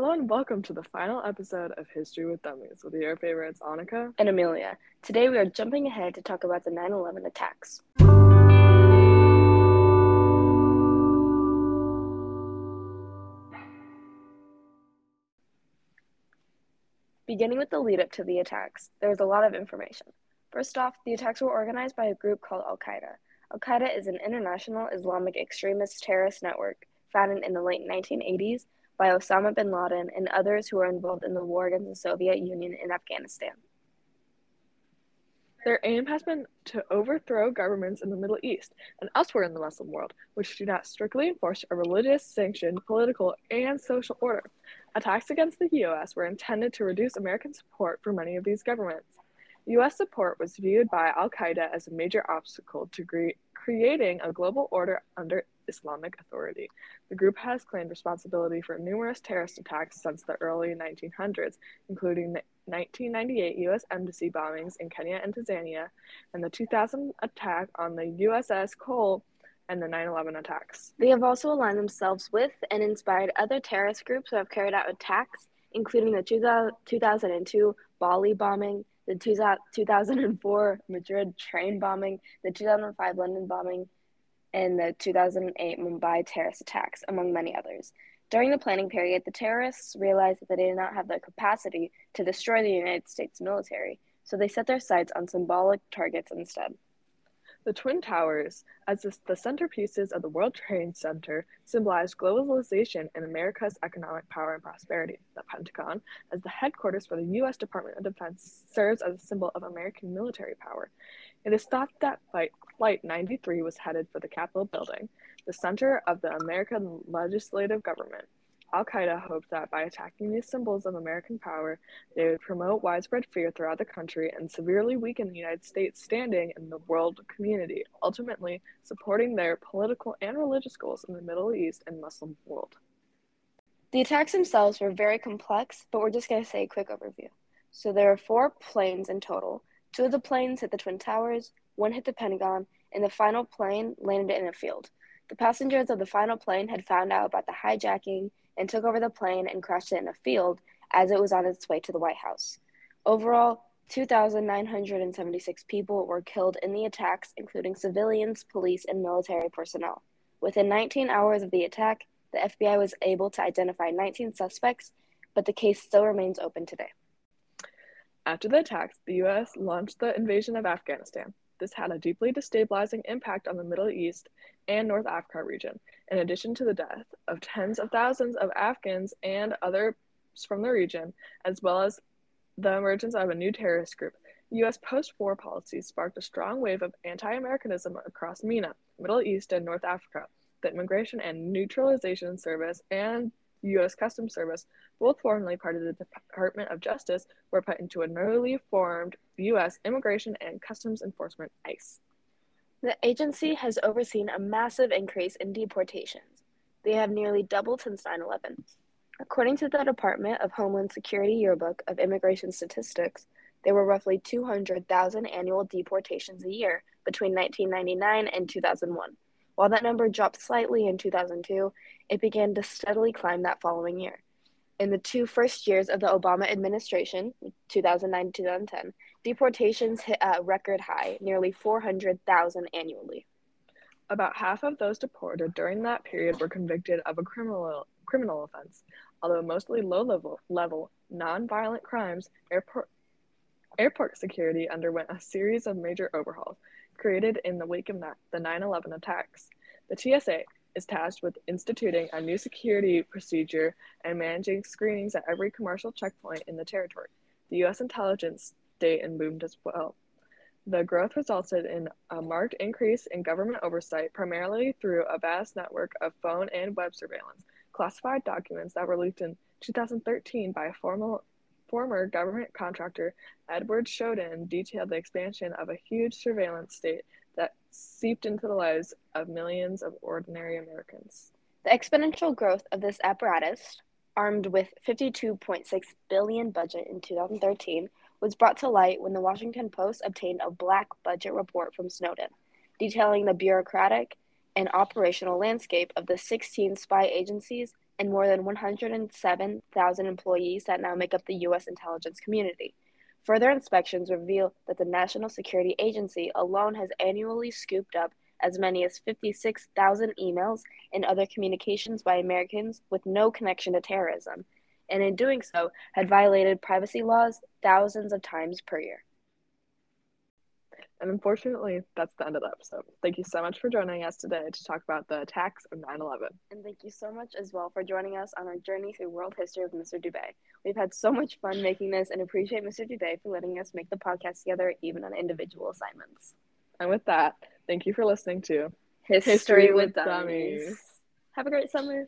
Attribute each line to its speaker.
Speaker 1: Hello and welcome to the final episode of History with Dummies with your favorites, Onnika.
Speaker 2: and Amelia. Today we are jumping ahead to talk about the 9 11 attacks. Beginning with the lead up to the attacks, there was a lot of information. First off, the attacks were organized by a group called Al Qaeda. Al Qaeda is an international Islamic extremist terrorist network founded in the late 1980s by Osama bin Laden and others who were involved in the war against the Soviet Union in Afghanistan.
Speaker 1: Their aim has been to overthrow governments in the Middle East and elsewhere in the Muslim world, which do not strictly enforce a religious, sanctioned, political, and social order. Attacks against the U.S. were intended to reduce American support for many of these governments. U.S. support was viewed by Al Qaeda as a major obstacle to cre- creating a global order under Islamic authority. The group has claimed responsibility for numerous terrorist attacks since the early 1900s, including the 1998 U.S. embassy bombings in Kenya and Tanzania, and the 2000 attack on the USS Cole and the 9 11 attacks.
Speaker 2: They have also aligned themselves with and inspired other terrorist groups who have carried out attacks, including the 2002 Bali bombing, the 2004 Madrid train bombing, the 2005 London bombing, and the 2008 Mumbai terrorist attacks, among many others. During the planning period, the terrorists realized that they did not have the capacity to destroy the United States military, so they set their sights on symbolic targets instead.
Speaker 1: The Twin Towers, as the centerpieces of the World Trade Center, symbolize globalization and America's economic power and prosperity. The Pentagon, as the headquarters for the U.S. Department of Defense, serves as a symbol of American military power. It is thought that Flight, Flight 93 was headed for the Capitol building, the center of the American legislative government. Al Qaeda hoped that by attacking these symbols of American power, they would promote widespread fear throughout the country and severely weaken the United States' standing in the world community, ultimately supporting their political and religious goals in the Middle East and Muslim world.
Speaker 2: The attacks themselves were very complex, but we're just going to say a quick overview. So there are four planes in total. Two of the planes hit the Twin Towers, one hit the Pentagon, and the final plane landed in a field. The passengers of the final plane had found out about the hijacking and took over the plane and crashed it in a field as it was on its way to the White House. Overall, 2,976 people were killed in the attacks, including civilians, police, and military personnel. Within 19 hours of the attack, the FBI was able to identify 19 suspects, but the case still remains open today.
Speaker 1: After the attacks, the U.S. launched the invasion of Afghanistan. This had a deeply destabilizing impact on the Middle East and North Africa region, in addition to the death of tens of thousands of Afghans and others from the region, as well as the emergence of a new terrorist group. U.S. post war policies sparked a strong wave of anti Americanism across MENA, Middle East, and North Africa. The Immigration and Neutralization Service and U.S. Customs Service, both formerly part of the Department of Justice, were put into a newly formed U.S. Immigration and Customs Enforcement ICE.
Speaker 2: The agency has overseen a massive increase in deportations. They have nearly doubled since 9 11. According to the Department of Homeland Security Yearbook of Immigration Statistics, there were roughly 200,000 annual deportations a year between 1999 and 2001. While that number dropped slightly in 2002, it began to steadily climb that following year. In the two first years of the Obama administration, 2009 2010, deportations hit a record high, nearly 400,000 annually.
Speaker 1: About half of those deported during that period were convicted of a criminal criminal offense. Although mostly low level, level non-violent crimes, airport airport security underwent a series of major overhauls created in the wake of the 9/11 attacks. The TSA is tasked with instituting a new security procedure and managing screenings at every commercial checkpoint in the territory. The U.S. intelligence state and boomed as well. The growth resulted in a marked increase in government oversight, primarily through a vast network of phone and web surveillance. Classified documents that were leaked in 2013 by a formal, former government contractor, Edward Snowden, detailed the expansion of a huge surveillance state that seeped into the lives of millions of ordinary Americans.
Speaker 2: The exponential growth of this apparatus, armed with 52.6 billion budget in 2013, was brought to light when the Washington Post obtained a black budget report from Snowden, detailing the bureaucratic and operational landscape of the 16 spy agencies and more than 107,000 employees that now make up the U.S. intelligence community. Further inspections reveal that the National Security Agency alone has annually scooped up as many as 56,000 emails and other communications by Americans with no connection to terrorism, and in doing so, had violated privacy laws thousands of times per year.
Speaker 1: And unfortunately, that's the end of the episode. Thank you so much for joining us today to talk about the attacks of 9 11.
Speaker 2: And thank you so much as well for joining us on our journey through world history with Mr. Dubé. We've had so much fun making this and appreciate Mr. Dubé for letting us make the podcast together, even on individual assignments.
Speaker 1: And with that, thank you for listening to
Speaker 2: History, History with, with dummies. dummies. Have a great summer.